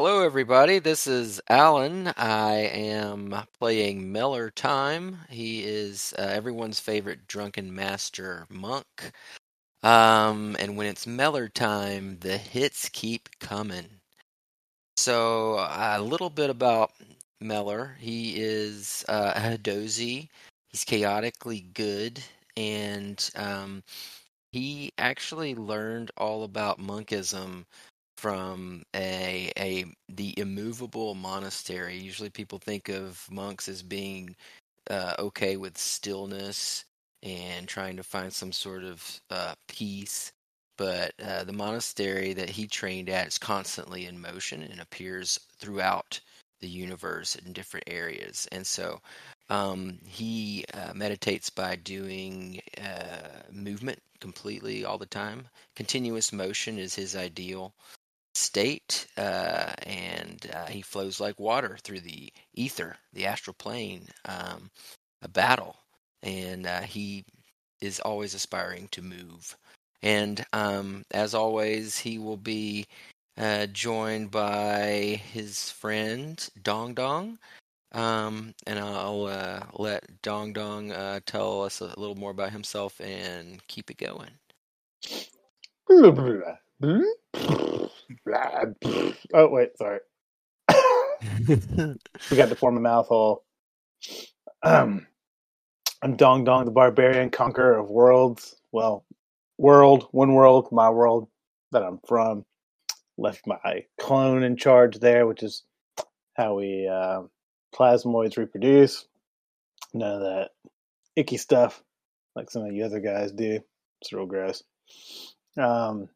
Hello, everybody. This is Alan. I am playing Melur Tyme. He is uh, everyone's favorite drunken master monk. Um, and when it's Melur Tyme, the hits keep coming. So, a little bit about Melur. He is uh, a Hadozee. He's chaotically good, and um, he actually learned all about monkism from a a the immovable monastery. Usually, people think of monks as being uh, okay with stillness and trying to find some sort of uh, peace. But uh, the monastery that he trained at is constantly in motion and appears throughout the universe in different areas. And so um, he uh, meditates by doing uh, movement completely all the time. Continuous motion is his ideal state, uh, and uh, he flows like water through the ether, the astral plane, um, a battle, and uh, he is always aspiring to move. And um, as always, he will be uh, joined by his friend Dong Dong. Um, and I'll uh, let Dong Dong uh, tell us a little more about himself and keep it going. oh wait, sorry. we got to form a mouth hole. Um, I'm Dong Dong, the barbarian, conqueror of worlds. Well, world, one world, my world that I'm from. Left my clone in charge there, which is how we uh, plasmoids reproduce. None of that icky stuff like some of you other guys do. It's real gross. Um,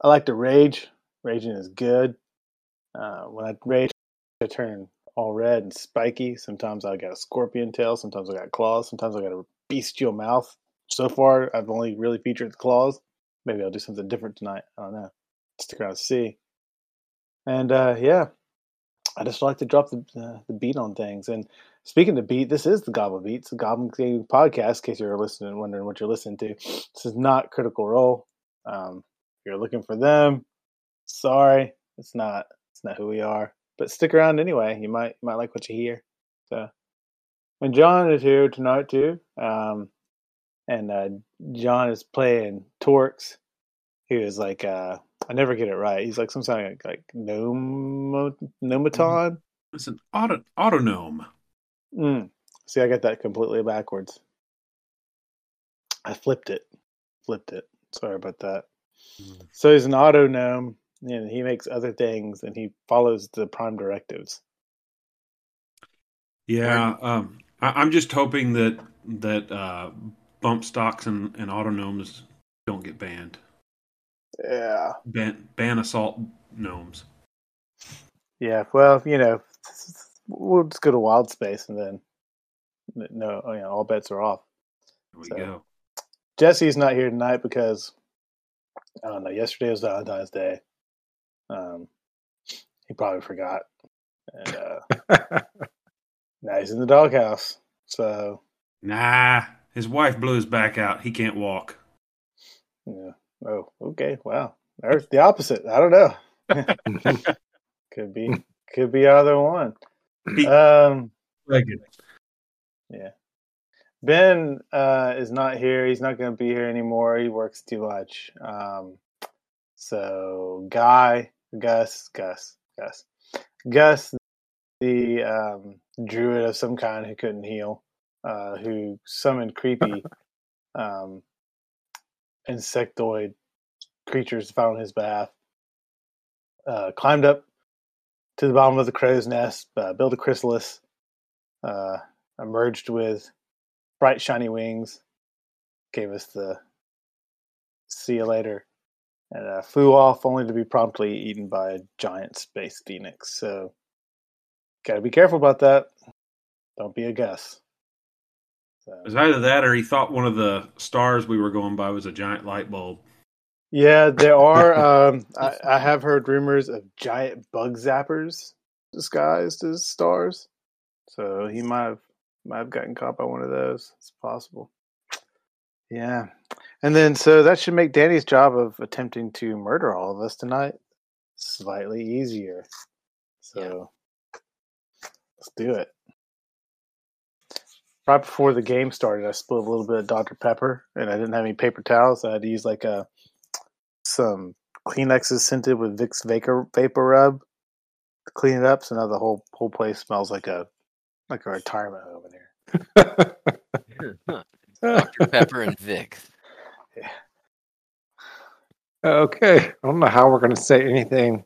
I like to rage. Raging is good. Uh, when I rage, I turn all red and spiky. Sometimes I got a scorpion tail. Sometimes I got claws. Sometimes I got a bestial mouth. So far, I've only really featured the claws. Maybe I'll do something different tonight. I don't know. Stick around to see. And uh, yeah, I just like to drop the uh, the beat on things. And speaking of beat, this is the Goblin Beats, the Goblin Gaming Podcast. In case you're listening, wondering what you're listening to, this is not Critical Role. Um, if you're looking for them, sorry, it's not. It's not who we are. But stick around anyway. You might you might like what you hear. So, and John is here tonight too. Um, and uh, John is playing Torx. He was like, uh, I never get it right. He's like some kind of like, like gnome, gnomaton. It's an auto autognome. Mm. See, I got that completely backwards. I flipped it. Flipped it. Sorry about that. Mm. So he's an autognome, and he makes other things, and he follows the prime directives. Yeah, um, I, am just hoping that that uh, bump stocks and, and autognomes don't get banned. Yeah, ban ban assault gnomes. Yeah, well, you know, we'll just go to wild space, and then no, you know, all bets are off. There we so, go. Jesse's not here tonight because I don't know. Yesterday was Valentine's Day. Um, he probably forgot, and uh, now he's in the doghouse. So nah, his wife blew his back out. He can't walk. Yeah. Oh, okay. Wow. There's the opposite. I don't know. could be could be either one. Um, yeah. Ben uh, is not here. He's not going to be here anymore. He works too much. Um, so Guy, Gus, Gus, Gus, Gus, the um, druid of some kind who couldn't heal, uh, who summoned creepy um, insectoid creatures found his bath, uh, climbed up to the bottom of the crow's nest, uh, built a chrysalis, uh, emerged with bright shiny wings, gave us the see you later, and uh, flew off only to be promptly eaten by a giant space phoenix. So, gotta be careful about that. Don't be a Gus. So. It was either that or he thought one of the stars we were going by was a giant light bulb. Yeah, there are. um, I, I, have heard rumors of giant bug zappers disguised as stars. So he might have might have gotten caught by one of those. It's possible. Yeah, and then so that should make Danny's job of attempting to murder all of us tonight slightly easier. So let's do it. Right before the game started, I spilled a little bit of Dr. Pepper, and I didn't have any paper towels. So I had to use like a some Kleenexes scented with Vicks Vapor Vapor Rub to clean it up. So now the whole whole place smells like a like a retirement home in here. Dr. Pepper and Vic. Okay. I don't know how we're going to say anything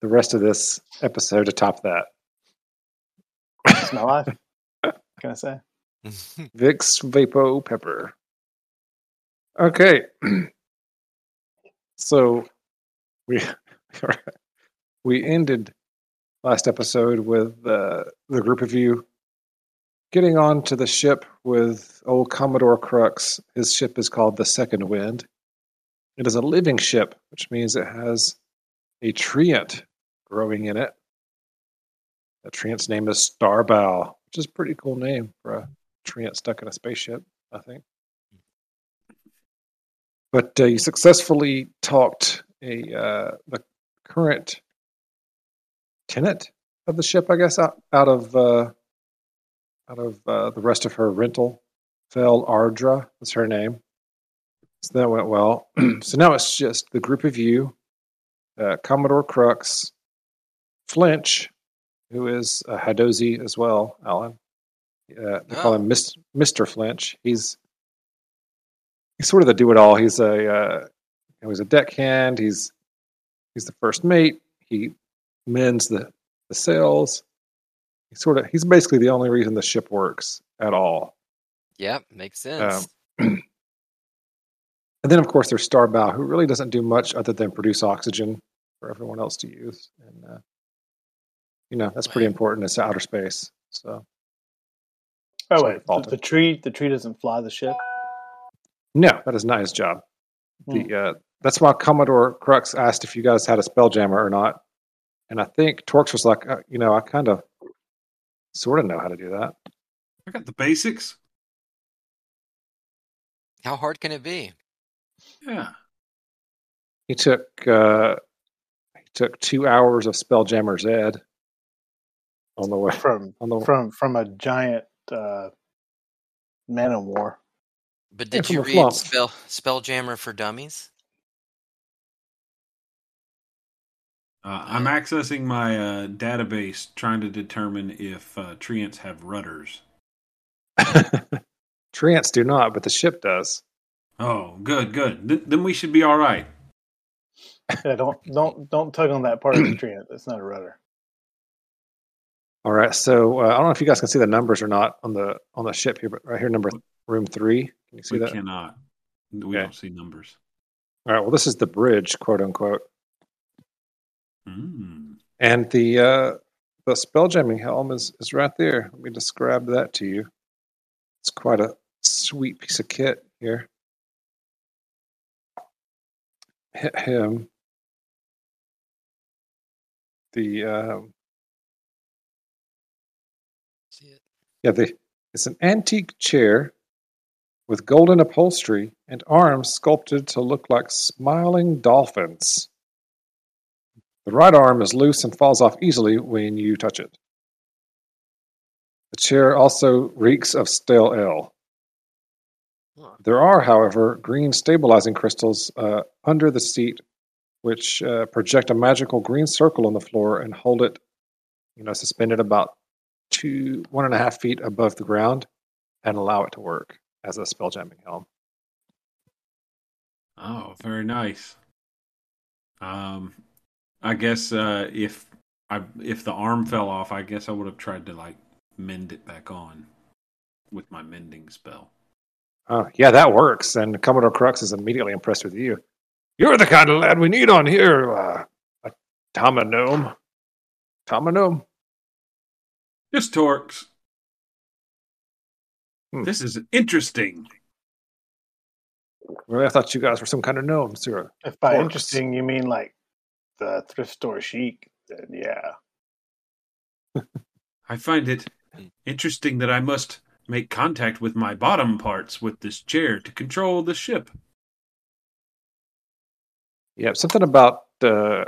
the rest of this episode to top that. It's my life. What can I say? Vicks Vapo Pepper. Okay. so we we ended last episode with uh, the group of you getting onto the ship with old Commodore Krux. His ship is called the Second Wind. It is a living ship, which means it has a treant growing in it. The treant's name is Starbow, which is a pretty cool name for a treant stuck in a spaceship, I think. But uh, you successfully talked a uh, the current tenant of the ship, I guess, out, out of uh, out of uh, the rest of her rental. Fel Ardra was her name. So that went well. so now it's just the group of you, uh, Commodore Krux, Flinch, who is a Hadozee as well, Alan. Uh, they call Oh. him Mr. Flinch. He's he's sort of the do-it-all. He's a uh, he was a deckhand. He's he's the first mate. He mends the the sails. He's sort of he's basically the only reason the ship works at all. Yep, makes sense. And then, of course, there's Starbow, who really doesn't do much other than produce oxygen for everyone else to use. And, uh, you know, that's pretty important. It's outer space. So, Oh Sorry, wait, the, the tree the tree doesn't fly the ship. no, that is not his job. Hmm. The uh, That's why Commodore Krux asked if you guys had a spell jammer or not. And I think Torx was like, uh, you know, I kind of sort of know how to do that. I got the basics. How hard can it be? Yeah. He took uh, he took two hours of Spelljammer's Ed on the way from on the from from a giant uh, man of war. But did from you read flump. Spell Spelljammer for Dummies? Uh, I'm accessing my uh, database trying to determine if uh, treants have rudders. Trance do not, but the ship does. Oh, good, good. Th- then we should be all right. Yeah, don't don't don't tug on that part of the tree. It's not a rudder. All right, so uh, I don't know if you guys can see the numbers or not on the on the ship here, but right here, number room three. Can you see we that? cannot. We Okay. don't see numbers. All right, well, this is the bridge, quote unquote, Mm. and the uh, the spelljamming helm is is right there. Let me describe that to you. It's quite a sweet piece of kit here. Hit him. The um, See it? Yeah, the, it's an antique chair with golden upholstery and arms sculpted to look like smiling dolphins. The right arm is loose and falls off easily when you touch it. The chair also reeks of stale ale. There are, however, green stabilizing crystals uh, under the seat, which uh, project a magical green circle on the floor and hold it, you know, suspended about two, one and a half feet above the ground, and allow it to work as a spelljamming helm. Oh, very nice. Um, I guess uh, if I if the arm fell off, I guess I would have tried to like mend it back on with my mending spell. Oh, yeah, that works. And Commodore Krux is immediately impressed with you. You're the kind of lad we need on here. Uh, a Tomanome. Tomanome? Just Torx. Hmm. This is interesting. Really, I thought you guys were some kind of gnomes. You're If by Orcs. interesting you mean like the thrift store chic, then yeah. I find it interesting that I must make contact with my bottom parts with this chair to control the ship. Yeah, something about uh,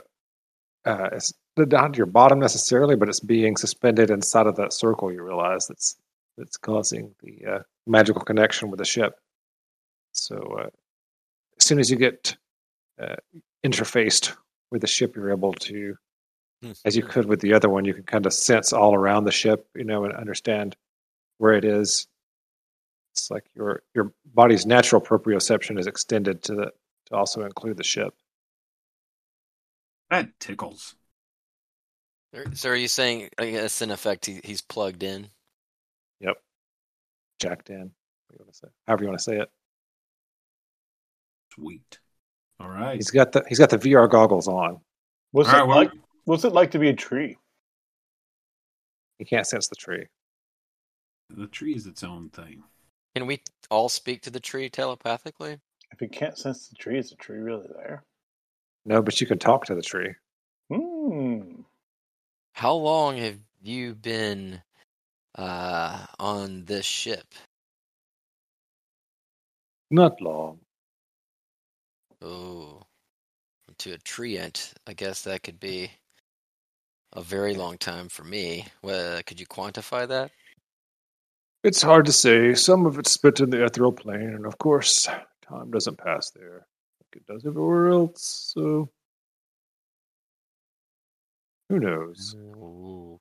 uh, it's, suspended down to your bottom necessarily, but it's being suspended inside of that circle. You realize that's that's causing the uh, magical connection with the ship. So uh, as soon as you get uh, interfaced with the ship, you're able to, Hmm. as you could with the other one, you can kind of sense all around the ship, you know, and understand where it is. It's like your your body's natural proprioception is extended to the to also include the ship. That tickles. So are you saying, I guess in effect, he, he's plugged in? Yep jacked in, what you want to say? however you want to say it. Sweet. All right. He's got the he's got the VR goggles on. What's All right, it well- like? What's it like to be a tree? He can't sense the tree. The tree is its own thing. Can we all speak to the tree telepathically? If you can't sense the tree, is the tree really there? No, but you can talk to the tree. Hmm. How long have you been uh, on this ship? Not long. Oh, to a treant, I guess that could be a very long time for me. Well, could you quantify that? It's hard to say. Some of it's spent in the ethereal plane, and of course, time doesn't pass there like it does everywhere else. So, who knows?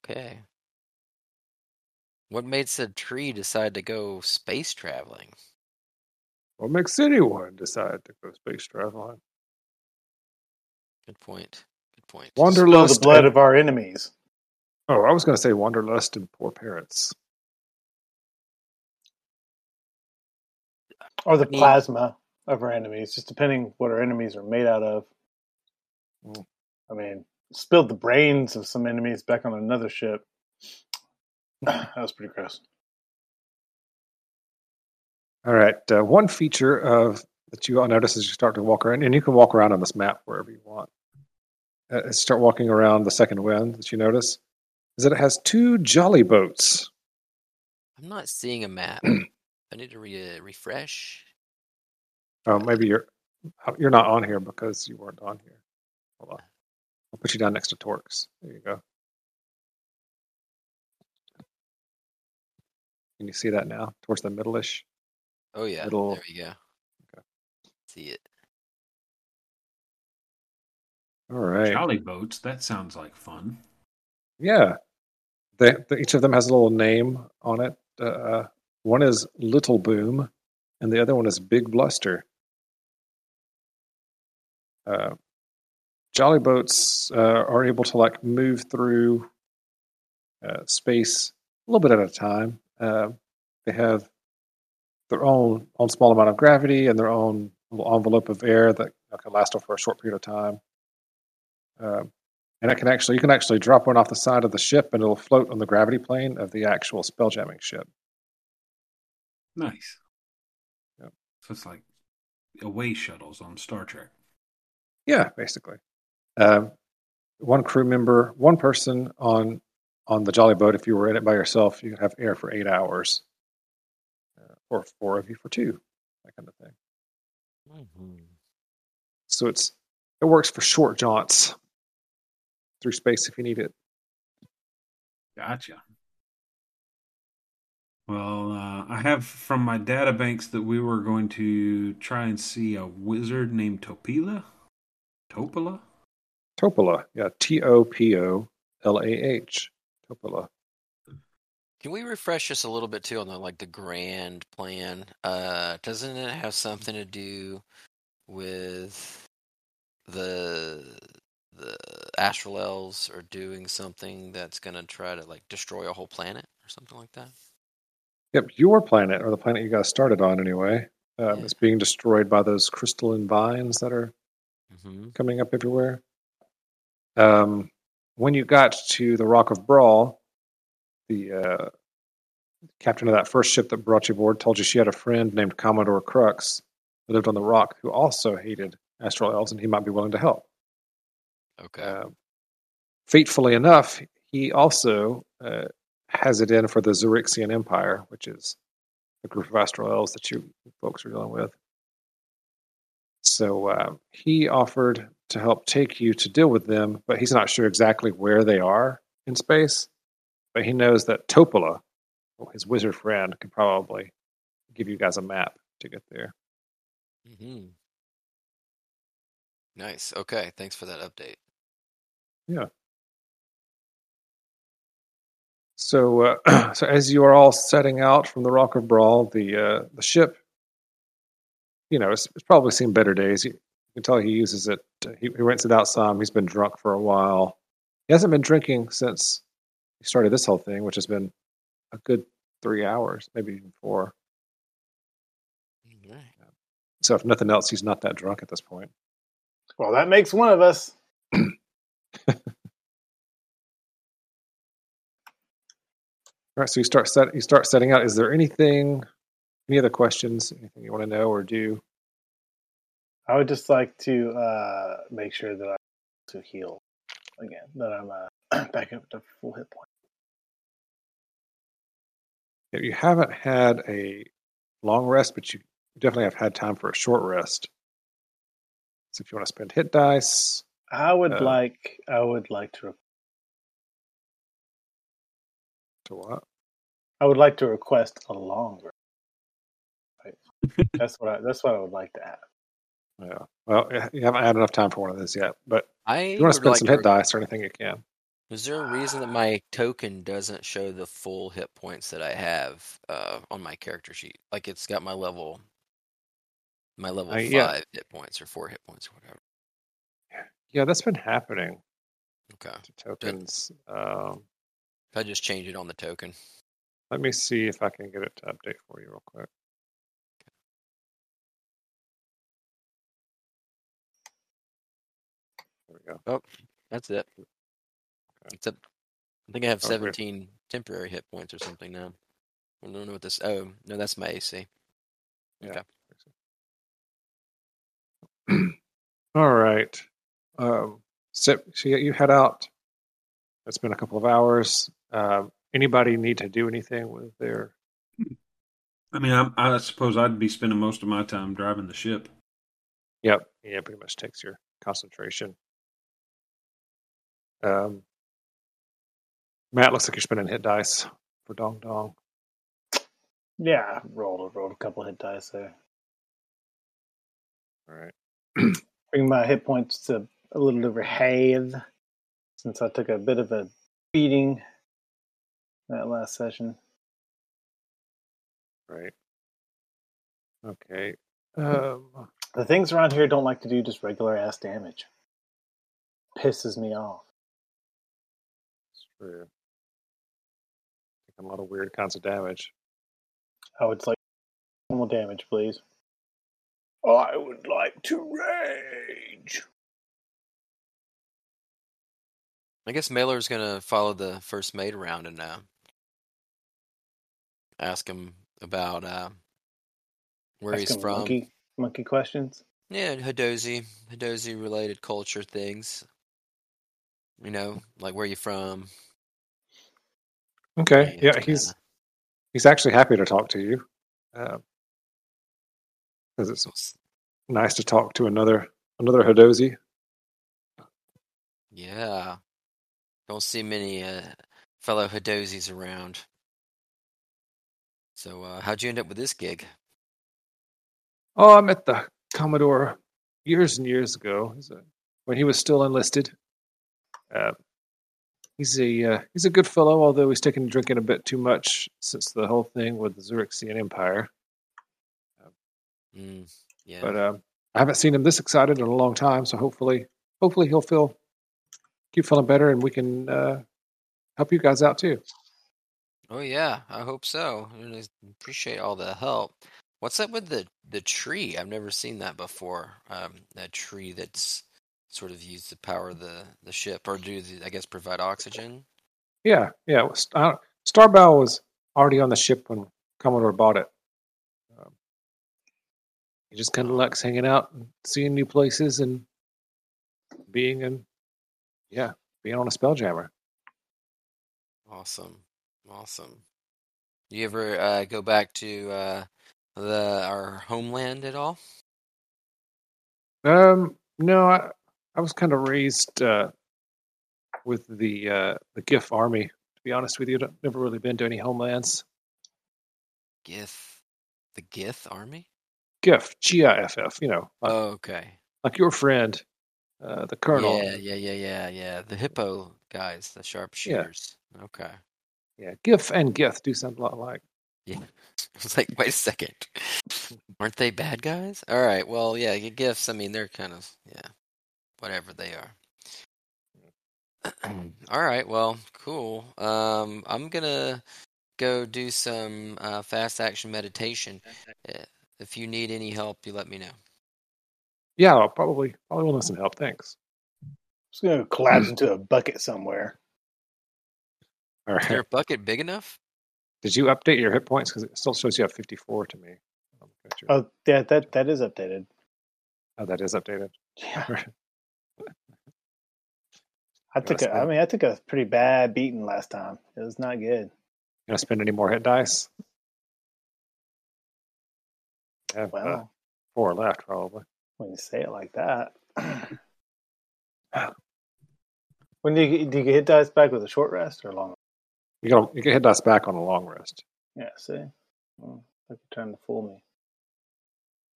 Okay. What made said tree decide to go space traveling? What makes anyone decide to go space traveling? Good point. Good point. Spill the blood and- of our enemies. oh, I was going to say wanderlust and poor parents. Or the I mean- plasma of our enemies, just depending what our enemies are made out of. Mm. I mean, spilled the brains of some enemies back on another ship. that was pretty gross. All right. Uh, one feature of that you all notice as you start to walk around, and you can walk around on this map wherever you want. Uh, as start walking around the second wind that you notice is that it has two jolly boats. I'm not seeing a map. I need to re- uh, refresh. Oh, maybe you're you're not on here because you weren't on here. Hold on. I'll put you down next to Torx. There you go. Can you see that now? Towards the middle-ish? Oh yeah, Little- there we go. Okay. See it. All right. Jolly boats. That sounds like fun. Yeah. They, they, each of them has a little name on it. Uh, one is Little Boom, and the other one is Big Bluster. Uh, jolly boats uh, are able to like move through uh, space a little bit at a time. Uh, they have their own own small amount of gravity and their own little envelope of air that can last for a short period of time. Um, and it can actually you can actually drop one off the side of the ship and it'll float on the gravity plane of the actual spelljamming ship. Nice. Yep. So it's like away shuttles on Star Trek. Yeah, basically. Um, one crew member, one person on on the jolly boat. If you were in it by yourself, you could have air for eight hours, uh, or four of you for two, that kind of thing. Mhm. So it's it works for short jaunts through space if you need it. Gotcha. Well, uh, I have from my data banks that we were going to try and see a wizard named Topila. Topolah? Topolah, yeah, T O P O L A H, Topolah. Can we refresh just a little bit too on the like the grand plan? Uh, doesn't it have something to do with the the astral elves are doing something that's gonna try to like destroy a whole planet or something like that? Yep, your planet, or the planet you guys started on anyway, um, Yeah. is being destroyed by those crystalline vines that are Mm-hmm. coming up everywhere. Um, when you got to the Rock of Bral, the uh, captain of that first ship that brought you aboard told you she had a friend named Commodore Krux who lived on the rock who also hated astral elves and he might be willing to help. Okay. Uh, fatefully enough, he also uh, has it in for the Xaryxian Empire, which is the group of astral elves that you folks are dealing with. So uh, he offered to help take you to deal with them, but he's not sure exactly where they are in space. But he knows that Topolah, his wizard friend, could probably give you guys a map to get there. hmm Nice. Okay. Thanks for that update. So, uh, so as you are all setting out from the Rock of Bral, the uh, the ship, you know, it's, it's probably seen better days. You, you can tell he uses it. He, he rents it out some. He's been drunk for a while. He hasn't been drinking since he started this whole thing, which has been a good three hours, maybe even four. All right. So, if nothing else, he's not that drunk at this point. Well, that makes one of us. All right, so you start set. You start setting out. Is there anything, any other questions? Anything you want to know or do? I would just like to uh, make sure that I to heal again. That I'm uh, back up to full hit point. If you haven't had a long rest, but you definitely have had time for a short rest. So if you want to spend hit dice, I would Uh, like. I would like to. to what? I would like to request a longer. Right. that's what. I, that's what I would like to have. Yeah. Well, you haven't had enough time for one of those yet. But I if you want to spend like some to hit re- dice or anything, you can. Is there a reason that my token doesn't show the full hit points that I have uh, on my character sheet? Like it's got my level, my level Uh, five yeah. hit points or four hit points or whatever. Yeah, that's been happening Okay, to tokens. Um, I just change it on the token. Let me see if I can get it to update for you real quick. There we go. Oh, that's it. Except, I think I have Oh, great. 17 temporary hit points or something now. I don't know what this. Oh no, that's my AC. Okay. All right. Um, so, so you head out. It's been a couple of hours. Um, anybody need to do anything with their? I mean, I, I suppose I'd be spending most of my time driving the ship. Yep. Yeah, pretty much takes your concentration. Um, Matt, looks like you're spending hit dice for Dong Dong. Yeah, I rolled rolled a couple hit dice there. All right. Bring my hit points to a little over half since I took a bit of a beating that last session. Right. Okay. Um, The things around here don't like to do just regular ass damage. Pisses me off. it's true. Taking a lot of weird kinds of damage. I would like normal damage, please. I would like to rage. I guess Melur's gonna follow the first mate around and uh, ask him about uh, where Ask he's him from. Monkey, monkey questions. Yeah, Hadozee, Hadozee related culture things. You know, like where you from. Okay. and Yeah, kinda- he's he's actually happy to talk to you because it's nice to talk to another another Hadozee. Yeah. Don't see many uh, fellow Hadozees around. So, uh, how'd you end up with this gig? Oh, I met the Commodore years and years ago when he was still enlisted. Uh, he's a uh, he's a good fellow, although he's taken to drinking a bit too much since the whole thing with the Xaryxian Empire. Mm, yeah. But um, I haven't seen him this excited in a long time, so hopefully, hopefully he'll feel keep feeling better, and we can uh, help you guys out too. Oh yeah, I hope so. I appreciate all the help. What's up with the the tree? I've never seen that before. Um, that tree that's sort of used to power the the ship, or do the, I guess provide oxygen? Yeah, yeah. was- uh, was already on the ship when Commodore bought it. Um, he just kind of likes hanging out and seeing new places and being in, yeah, being on a spelljammer. Awesome, awesome. Do you ever uh, go back to uh, the our homeland at all? Um, no, I, I was kind of raised uh, with the uh, the Giff army. To be honest with you, I've never really been to any homelands. Gith, the Gith army. Giff, G I F F. You know, like, Oh, okay. like your friend, uh, the colonel. Yeah, yeah, yeah, yeah, yeah. The hippo guys, the sharpshooters. Okay. Yeah, GIF and GIF do sound a lot like. Yeah. I was like, wait a second. Aren't they bad guys? All right. Well, yeah, y- gifts. I mean, they're kind of yeah, whatever they are. All right. Well, cool. Um, I'm gonna go do some uh, fast action meditation. Uh, If you need any help, you let me know. Yeah, I'll probably probably will need some help. Thanks. Just gonna collapse into a bucket somewhere. All Is there right. a bucket big enough? Did you update your hit points? Because it still shows you have 54 to me. I'm looking at your- Oh, yeah, that that is updated. oh, that is updated. Yeah, I took Gotta a. I mean, I took a pretty bad beating last time. It was not good. Gonna spend any more hit dice? I have uh, four left, probably. when you say it like that. when do you get- do you get hit dice back with a short rest or a long? You got you get hit dice back on a long rest, Yeah, see, well, like you're trying to fool me.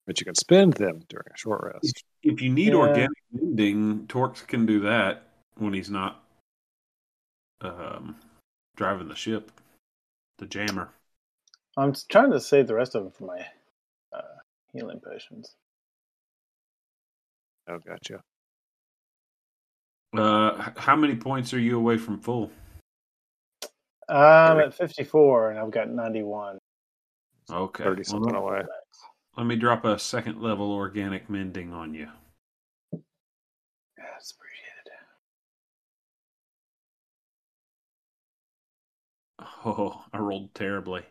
but you can spend them during a short rest. If you need Yeah. organic mending, Torx can do that when he's not um, driving the ship, the jammer. I'm trying to save the rest of them for my uh, healing potions. Oh, gotcha. Uh, how many points are you away from full? I'm at 54 and I've got 91. Okay. 30 well, something let, away. let me drop a second level organic mending on you. Yes, appreciated. Oh, I rolled terribly.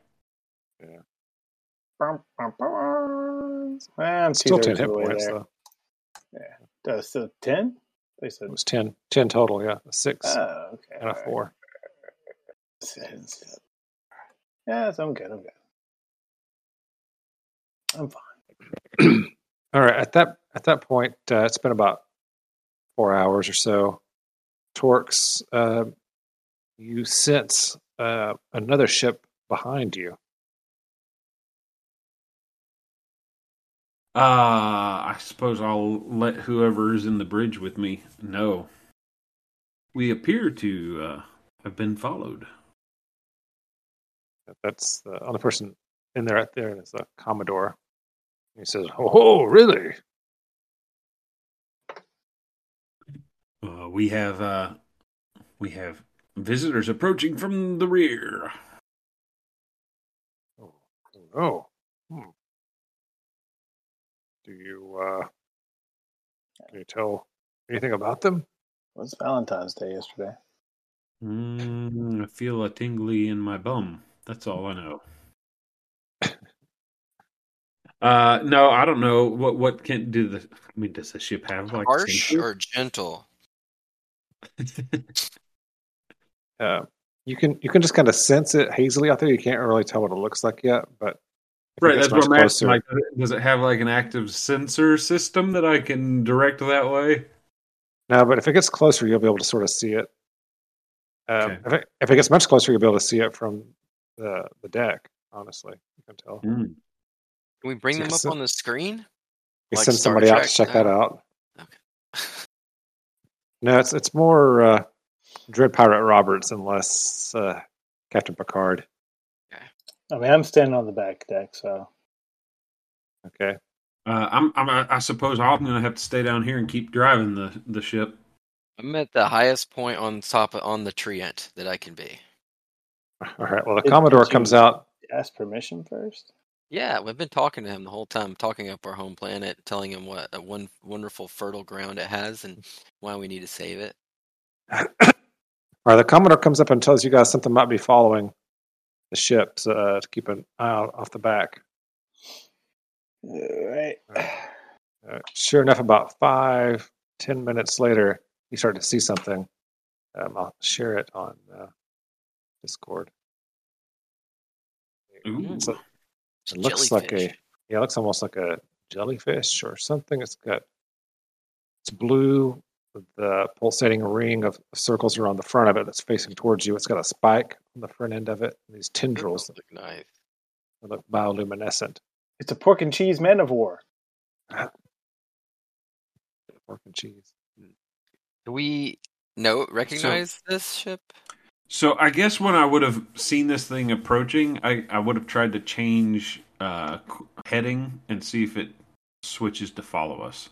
Bum, bum, bum. I'm Still 10 two-thirds hit of the way points, there. though. Yeah. Uh, so 10? They said. It was 10, 10 total, yeah. A six Oh, okay. and a alright. four. Yes, I'm good. I'm good. I'm fine. All right. At that at that point, uh, it's been about four hours or so. Torx, uh, you sense uh, another ship behind you. Uh, I suppose I'll let whoever's in the bridge with me know. We appear to uh, have been followed. That's the only person in there. Right there is the Commodore. He says, "Oh, oh really? Uh, we have uh, we have visitors approaching from the rear. Oh, oh. Hmm. Do you uh, can you tell anything about them? It was Valentine's Day yesterday. Mm, I feel a tingly in my bum. That's all I know. Uh, no, I don't know what what can do the. I mean, does the ship have like Harsh sensors? or gentle? Uh, you can you can just kind of sense it hazily out there. You can't really tell what it looks like yet, but Right, that's what I'm asking. Like, does it- does it have like an active sensor system that I can direct that way? No, but if it gets closer, you'll be able to sort of see it. Um, Okay. if, it if it gets much closer, you'll be able to see it from the the deck. Honestly, you can tell. Hmm. Can we bring them up Yes. on the screen? We Like send Star somebody out to check that out. Okay. No, it's it's more uh, Dread Pirate Roberts and less uh, Captain Picard. I mean, I'm standing on the back deck, so Okay. Uh, I'm, I'm, I suppose I'm going to have to stay down here and keep driving the the ship. I'm at the highest point on top of, on the treant that I can be. All right. Well, the Did- Commodore did comes out. ask permission first. Yeah, we've been talking to him the whole time, talking up our home planet, telling him what a one wonderful fertile ground it has and why we need to save it. All right. The Commodore comes up and tells you guys something might be following the ship uh, to keep an eye out off the back. All right. Uh, sure enough, about five, ten minutes later, you start to see something. Um, I'll share it on uh, Discord. Ooh. It's a- It's It looks like a yeah, it looks almost like a jellyfish or something. It's got It's blue with the pulsating ring of circles around the front of it that's facing towards you. It's got a spike on the front end of it. And these tendrils that Look nice. look bioluminescent. It's a pork and cheese man of war. Ah. Pork and cheese. Do we know recognize this ship? So I guess when I would have seen this thing approaching, I, I would have tried to change uh, heading and see if it switches to follow us.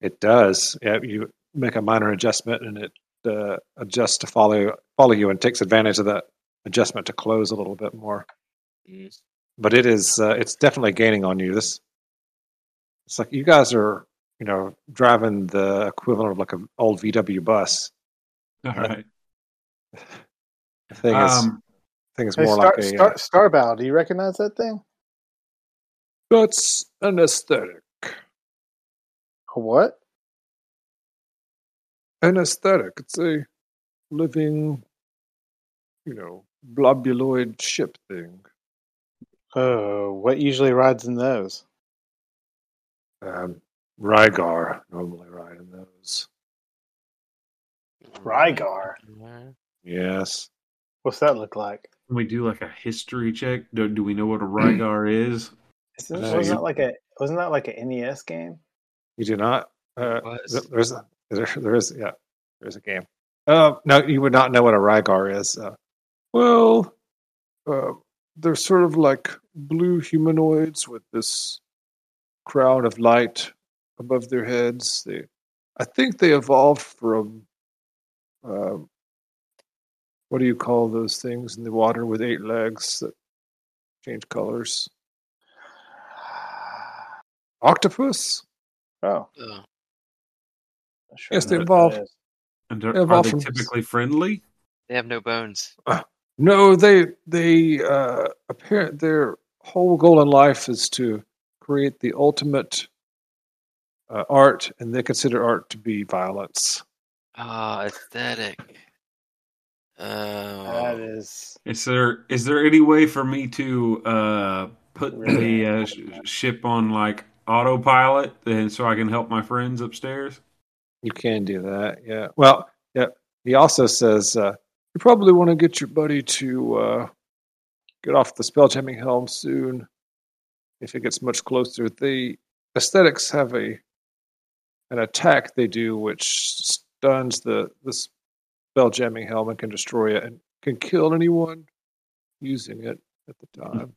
It does. Yeah, you make a minor adjustment and it uh, adjusts to follow follow you and takes advantage of that adjustment to close a little bit more. But it is uh, it's definitely gaining on you. This it's like you guys are you know driving the equivalent of like an old VW bus. All right. The thing is Um, thing is Hey, more Star, like a Star, uh, Starbow, do you recognize that thing? that's an aesthetic. A What? An aesthetic. It's a living, you know, blobuloid ship thing. Oh, what usually rides in those? Um, Rygar normally ride in those. Rygar. Yes. What's that look like? Can we do like a history check? Do, do we know what a Rygar is? Isn't, Uh, wasn't you- that like a wasn't that like an NES game? You do not. Uh, there's a, there, there is yeah. There's a game. Uh, no, you would not know what a Rygar is. Uh, well, uh, they're sort of like blue humanoids with this crown of light above their heads. They, I think they evolved from. Um, what do you call those things in the water with eight legs that change colors? Octopus. Oh, not sure Yes, they know what that evolved. is. And are, Yeah, are they from- typically friendly? They have no bones. No, they they uh apparent their whole goal in life is to create the ultimate uh, art, and they consider art to be violence. Ah, aesthetic. Oh. That is Is there is there any way for me to uh, put Really? the uh, sh- ship on like autopilot, and so I can help my friends upstairs? You can do that, yeah. Well, yeah. He also says uh, you probably want to get your buddy to uh, get off the spelljamming helm soon. If it gets much closer, the aesthetics have a an attack they do which stuns the the spelljamming helm and can destroy it and can kill anyone using it at the time.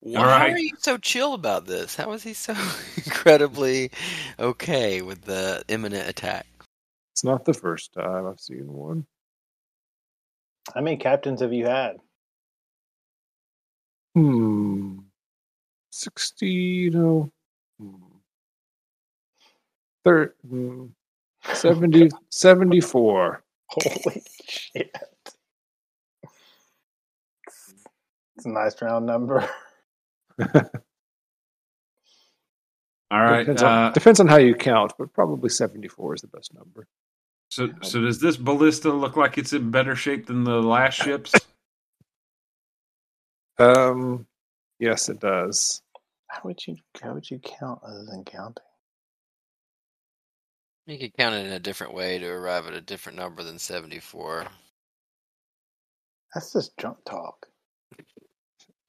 Why All right. are you so chill about this? How is he so incredibly okay with the imminent attack? It's not the first time I've seen one. how many captains have you had? Hmm. 60, no. Hmm. Thir- hmm. 70, 74. Holy shit! It's a nice round number. All right. depends, on, Uh, depends on how you count, but probably 74 is the best number. so so does this ballista look like it's in better shape than the last ships? Um, yes, it does. How would you how would you count other than counting? You could count it in a different way to arrive at a different number than 74. That's just drunk talk.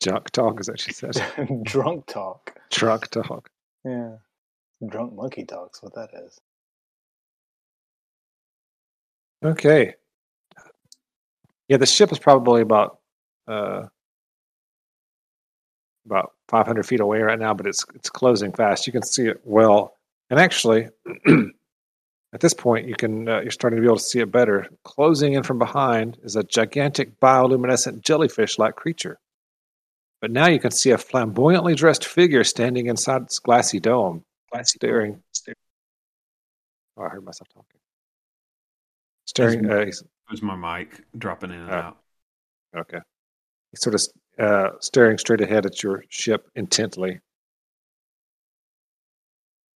Junk talk, is that she said. drunk talk. Truck talk. Yeah. Drunk monkey talk's what that is. Okay. Yeah, the ship is probably about uh, about 500 feet away right now, but it's it's closing fast. You can see it well, and actually, at this point, you can uh, you're starting to be able to see it better. Closing in from behind is a gigantic bioluminescent jellyfish-like creature. But now you can see a flamboyantly dressed figure standing inside its glassy dome, glassy staring. Staring. Oh, I heard myself talking. Staring. Uh, he's, Was my mic dropping in and Oh. out? Okay. He's sort of uh, staring straight ahead at your ship intently.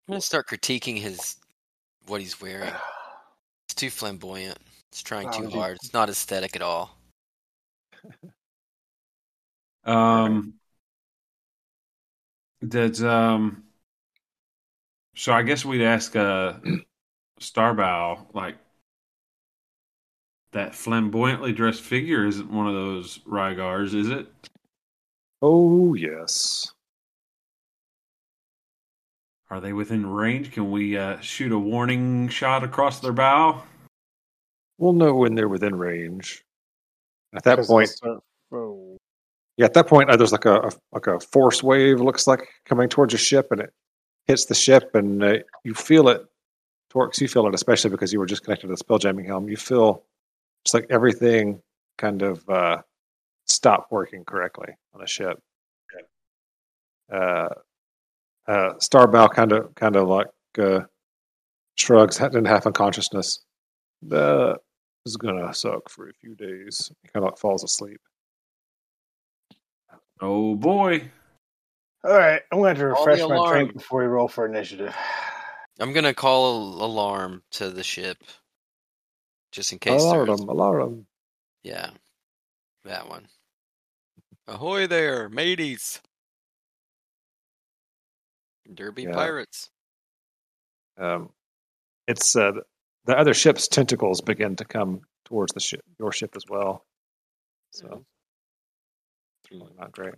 I'm going to start critiquing his what he's wearing. It's too flamboyant. It's trying too hard. It's not aesthetic at all. Um, does um, So I guess we'd ask uh, Starbow, like that flamboyantly dressed figure isn't one of those Rygars, is it? Oh yes. Are they within range? Can we uh, shoot a warning shot across their bow? We'll know when they're within range. At that point, start- oh, yeah, at that point, uh, there's like a, a like a force wave looks like coming towards your ship, and it hits the ship, and uh, you feel it. Torx, you feel it, especially because you were just connected to the spell jamming helm. You feel it's like everything kind of uh, stopped working correctly on the ship. Uh, uh, Starbow kind of kind of like uh, shrugs in half unconsciousness. That is gonna suck for a few days. He kind of like falls asleep. Oh boy. All right, I'm going to Call refresh my alarm. drink before we roll for initiative. I'm gonna call alarm to the ship, just in case. Alarm, there's- alarm. Yeah, that one. Ahoy there, mateys! Derby Yeah. pirates. Um, it's uh, the other ship's tentacles begin to come towards the ship, your ship as well. So it's really not great.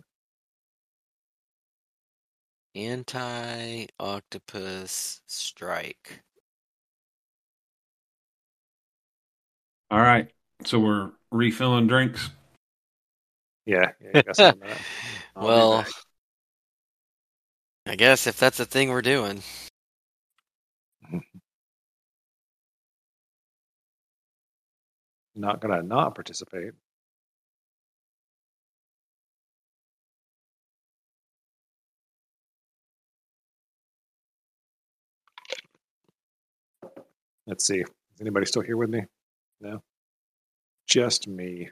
Anti octopus strike. All right. So we're refilling drinks. Yeah, yeah you got some of that. I'll be well, back. I guess if that's the thing we're doing. not gonna not participate. Let's see. Is anybody still here with me? No. Just me.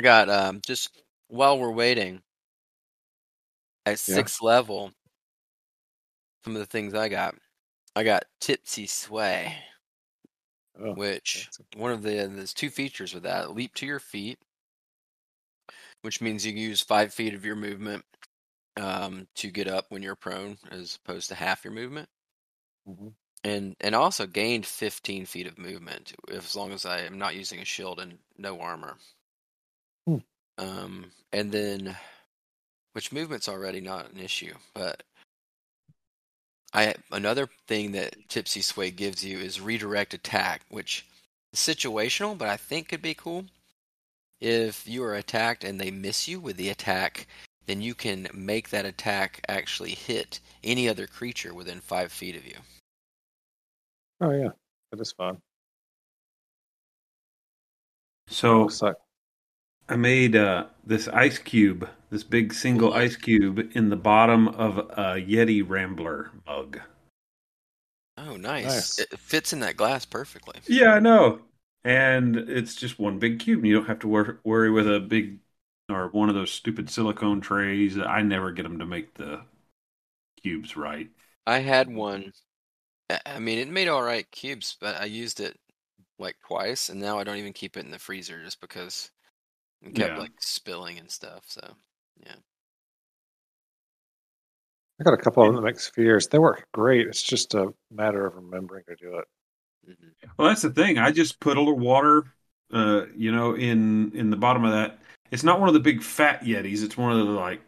I got um just while we're waiting at Yeah. sixth level. Some of the things I got, I got tipsy sway, Oh, which one of the there's two features with that: leap to your feet, which means you use five feet of your movement um, to get up when you're prone, as opposed to half your movement, Mhm. and and also gained 15 feet of movement if, as long as I am not using a shield and no armor. Um, and then, which movement's already not an issue, but I another thing that Tipsy Sway gives you is redirect attack, which is situational, but I think could be cool. If you are attacked and they miss you with the attack, then you can make that attack actually hit any other creature within five feet of you. Oh yeah, that is fun. So Looks like I made uh, this ice cube, this big single ice cube, in the bottom of a Yeti Rambler mug. Oh, nice! Nice. It fits in that glass perfectly. Yeah, I know. And it's just one big cube. and You don't have to wor- worry with a big or one of those stupid silicone trays. I never get them to make the cubes right. I had one. I- I mean, it made all right cubes, but I used it like twice, and now I don't even keep it in the freezer just because it kept Yeah. like spilling and stuff. So, yeah. I got a couple of them next few years. They work great. It's just a matter of remembering to do it. hmm Well, that's the thing. I just put a little water, uh, you know, in in the bottom of that. It's not one of the big fat Yetis. It's one of the like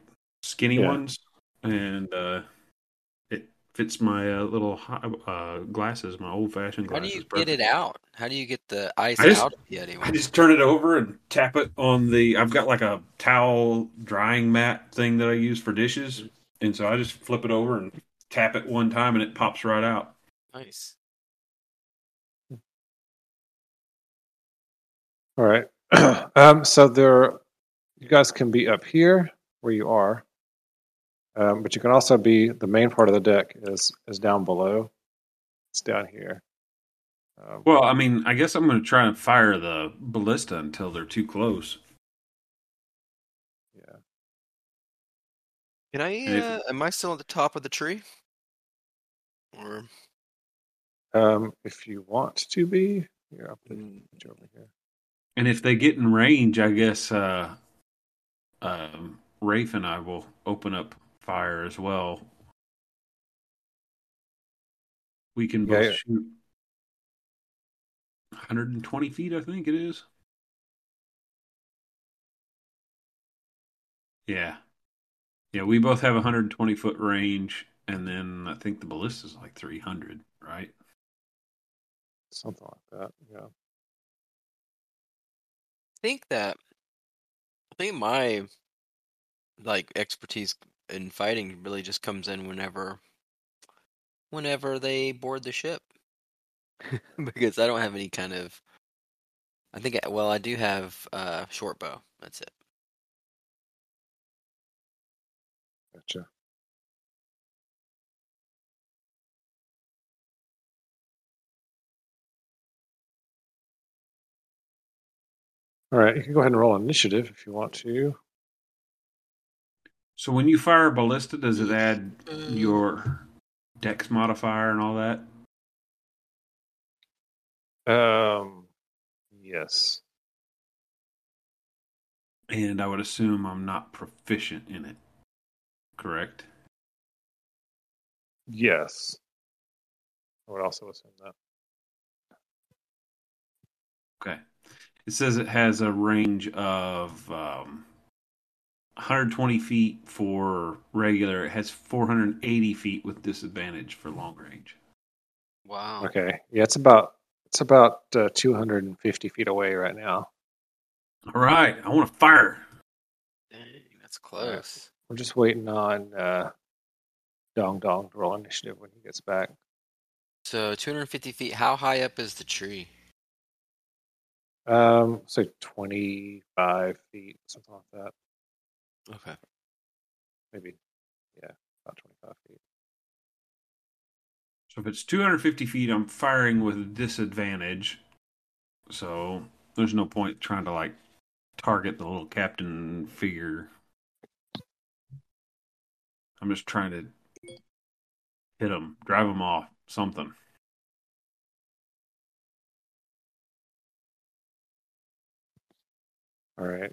skinny Yeah. ones, and uh, it fits my uh, little hi- uh, glasses, my old fashioned glasses. How do glasses. you get it out? How do you get the ice just- out of the Yeti? I just turn it over and tap it on the. I've got like a towel drying mat thing that I use for dishes, and so I just flip it over and tap it one time, and it pops right out. Nice. All right. um, so there, you guys can be up here where you are, um, but you can also be the main part of the deck is is down below. It's down here. Um, Well, I mean, I guess I'm going to try and fire the ballista until they're too close. yeah. Can I? And if- Uh, am I still at the top of the tree? Or Um, if you want to be, here, I'll put Mm. you over here. And if they get in range, I guess uh, um, Rafe and I will open up fire as well. We can Yeah, both yeah. shoot 120 feet, I think it is. Yeah. Yeah, we both have 120 foot range, and then I think the ballista is like 300, right? Something like that. Yeah. I think that I think my like expertise in fighting really just comes in whenever whenever they board the ship because I don't have any kind of I think well I do have uh short bow that's it Gotcha. All right, you can go ahead and roll initiative if you want to. So when you fire a ballista, does it add Um, your dex modifier and all that? Um, yes. And I would assume I'm not proficient in it. Correct? Yes. I would also assume that. Okay. It says it has a range of um, 120 feet for regular. It has 480 feet with disadvantage for long range. wow Okay. Yeah, it's about it's about uh, 250 feet away right now. All right. I want to fire. Dang, that's close We're just waiting on uh, Dong Dong to roll initiative when he gets back. so 250 feet how high up is the tree Um, say 25 feet, something like that. Okay Maybe, yeah, about 25 feet. So if it's 250 feet, I'm firing with disadvantage. So there's no point trying to like target the little captain figure. I'm just trying to hit him, drive him off, something. All right.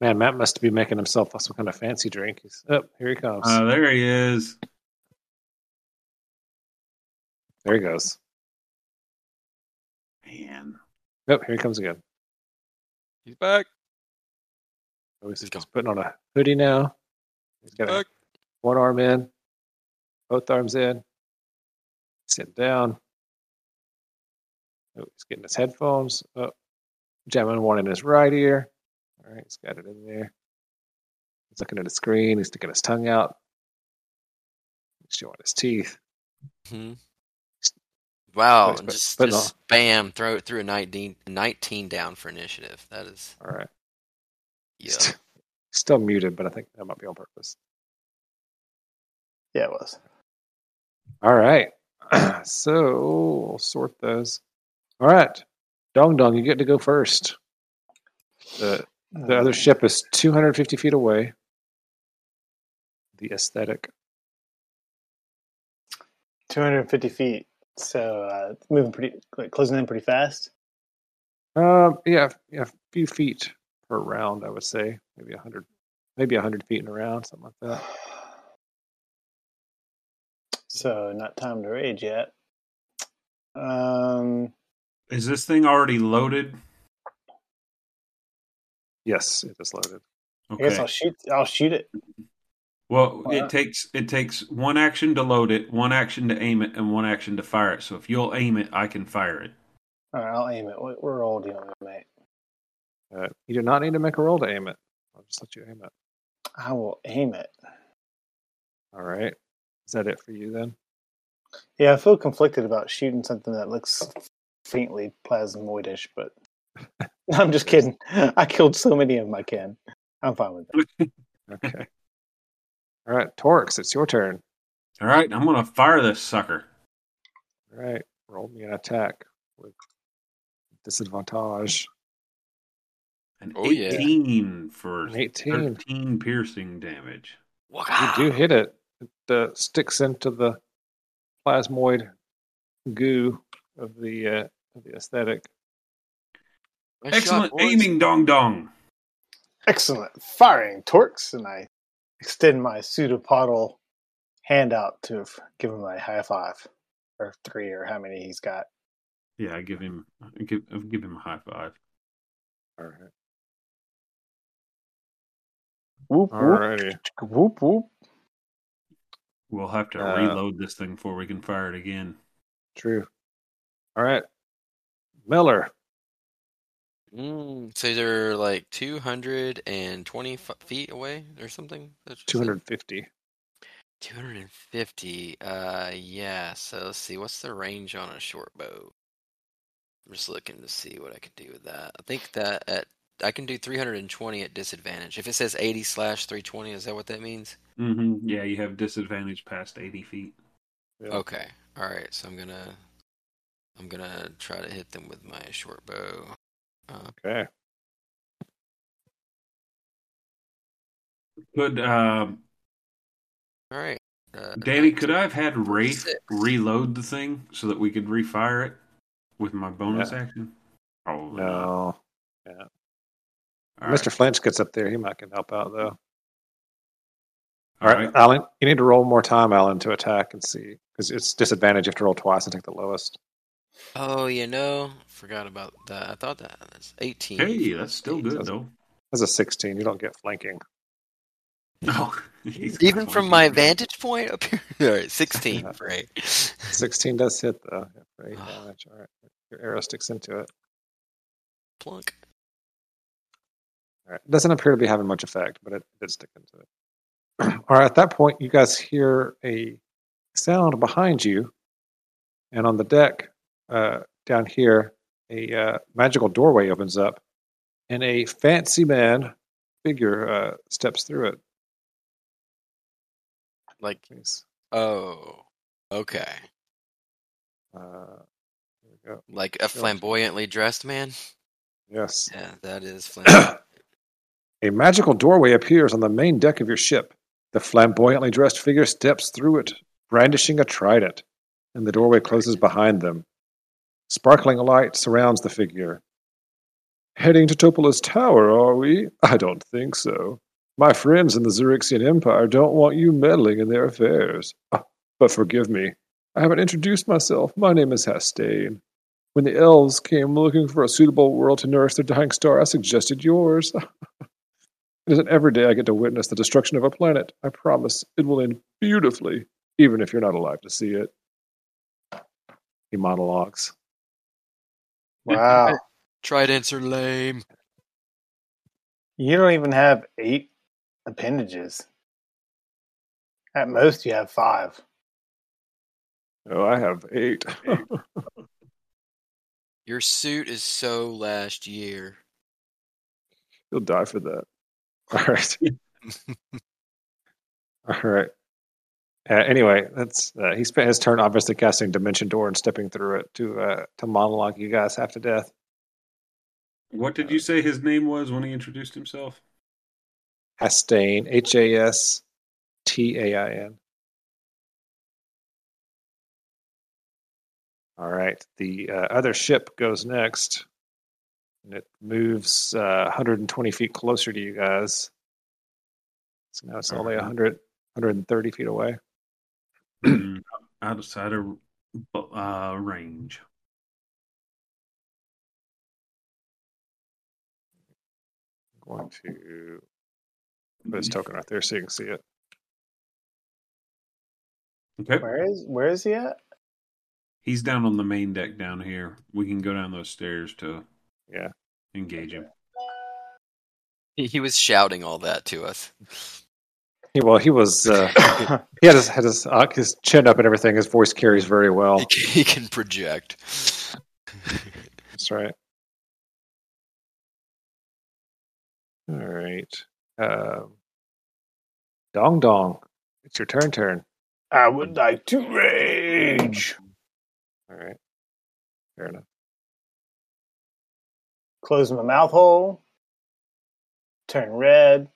Man, Matt must be making himself some kind of fancy drink. He's oh, here he comes. Uh, there he is. there he goes. Man. Oh, here he comes again. he's back Oh, he's Let's go. just putting on a hoodie now. He's got back one arm in, both arms in, sitting down. Oh, he's getting his headphones. Oh, jamming one in his right ear. All right, he's got it in there. He's looking at the screen. He's sticking his tongue out. He's showing his teeth. hmm Wow, But- but- just, but just bam, throw it through a 19, 19 down for initiative. That is, All right. yeah. St- Still muted, but I think that might be on purpose. Yeah, it was. All right. so we'll sort those. All right. Dong Dong, you get to go first. The the other ship is 250 feet away. The aesthetic. 250 feet. So uh, moving pretty, like, closing in pretty fast. Uh, yeah, yeah, a few feet per round, I would say. Maybe a hundred, maybe a hundred feet in a round, something like that. So not time to rage yet. Um, Is this thing already loaded? Yes, it is loaded. I guess Okay. I'll shoot. I'll shoot it. Well, Why it takes it takes one action to load it, one action to aim it, and one action to fire it. So if you'll aim it, I can fire it. All right, I'll aim it. What, what roll do you want me to make? Uh, you do not need to make a roll to aim it. I'll just let you aim it. I will aim it. All right. Is that it for you then? Yeah, I feel conflicted about shooting something that looks faintly plasmoidish, but I'm just kidding. I killed so many of them I can. I'm fine with that. Okay. All right, Torx, it's your turn. All right, I'm gonna fire this sucker. All right, roll me an attack with disadvantage. An Oh, yeah. 18 for An 18. 13 piercing damage. You do hit it. It uh, sticks into the plasmoid goo of the uh, of the aesthetic. Nice Excellent boys. aiming, dong dong. Excellent firing, Torx, and I extend my pseudopodal hand out to give him a high five, or three, or how many he's got. Yeah, I give him I give, I give him a high five. All right. Whoop All whoop whoop whoop. We'll have to Uh, reload this thing before we can fire it again. True. All right. Melur. Mm, so they're like 220 f- feet away or something? That's what you said? 250. 250. Uh, yeah. So let's see. What's the range on a short bow? I'm just looking to see what I can do with that. I think that at I can do 320 at disadvantage. If it says 80 slash 320, is that what that means? Mm-hmm. Yeah, you have disadvantage past 80 feet. Yeah. Okay. All right. So I'm gonna I'm gonna try to hit them with my short bow. Uh, Okay. Could um, all right. Uh, Danny? Could I have had Rafe Six. reload the thing so that we could refire it with my bonus Yeah. action? Probably not. No. All right. Mr. Flinch gets up there. He might can help out though. All right. Allen, you need to roll more time, Allen, to attack and see because it's disadvantage. You have to roll twice and take the lowest. Oh, you know, forgot about that. I thought that that's 18. Hey, that's still good Doesn't- though. That's a 16. You don't get flanking. No, Even from my vantage point up here. All right, 16 for eight. 16 does hit though. Yeah, for eight Ah. damage. All right. Your arrow sticks into it. Plunk. All right. It doesn't appear to be having much effect, but it did stick into it. All right. At that point, you guys hear a sound behind you, and on the deck uh, down here, a uh, magical doorway opens up, and a fancy man figure uh, steps through it. Like, Please. oh, okay. Uh, here we go. Like a flamboyantly dressed man. Yes. Yeah, that is flamboyant. A magical doorway appears on the main deck of your ship. The flamboyantly dressed figure steps through it, brandishing a trident, and the doorway closes behind them. Sparkling light surrounds the figure. Heading to Topolah's tower, are we? I don't think so. My friends in the Xaryxian Empire don't want you meddling in their affairs. Ah, but forgive me. I haven't introduced myself. My name is Hastain. When the elves came looking for a suitable world to nourish their dying star, I suggested yours. It isn't every day I get to witness the destruction of a planet. I promise it will end beautifully, even if you're not alive to see it. He monologues. Wow. Tridents are lame. you don't even have eight appendages. At most, you have five. Oh, I have eight. Your suit is so last year. You'll die for that. All right. All right. Uh, anyway, that's uh, he spent his turn obviously casting Dimension Door and stepping through it to uh, to monologue you guys half to death. What did you say his name was when he introduced himself? Hastain, H A S T A I N. All right. The uh, other ship goes next, and it moves uh, 120 feet closer to you guys. So now it's only 100, 130 feet away. Mm, Outside of uh, range. I'm going to put his token right there so you can see it. Okay. Where is where is he at? He's down on the main deck down here. We can go down those stairs to Yeah. engage him. He, he was shouting all that to us. He, well, he was. Uh, he had his had his, uh, his chin up and everything. His voice carries very well. He, can- he can project. That's right. All right. Um, dong dong. It's your turn. Turn. I would like to rage. All right. Fair enough. Close my mouth hole. Turn red.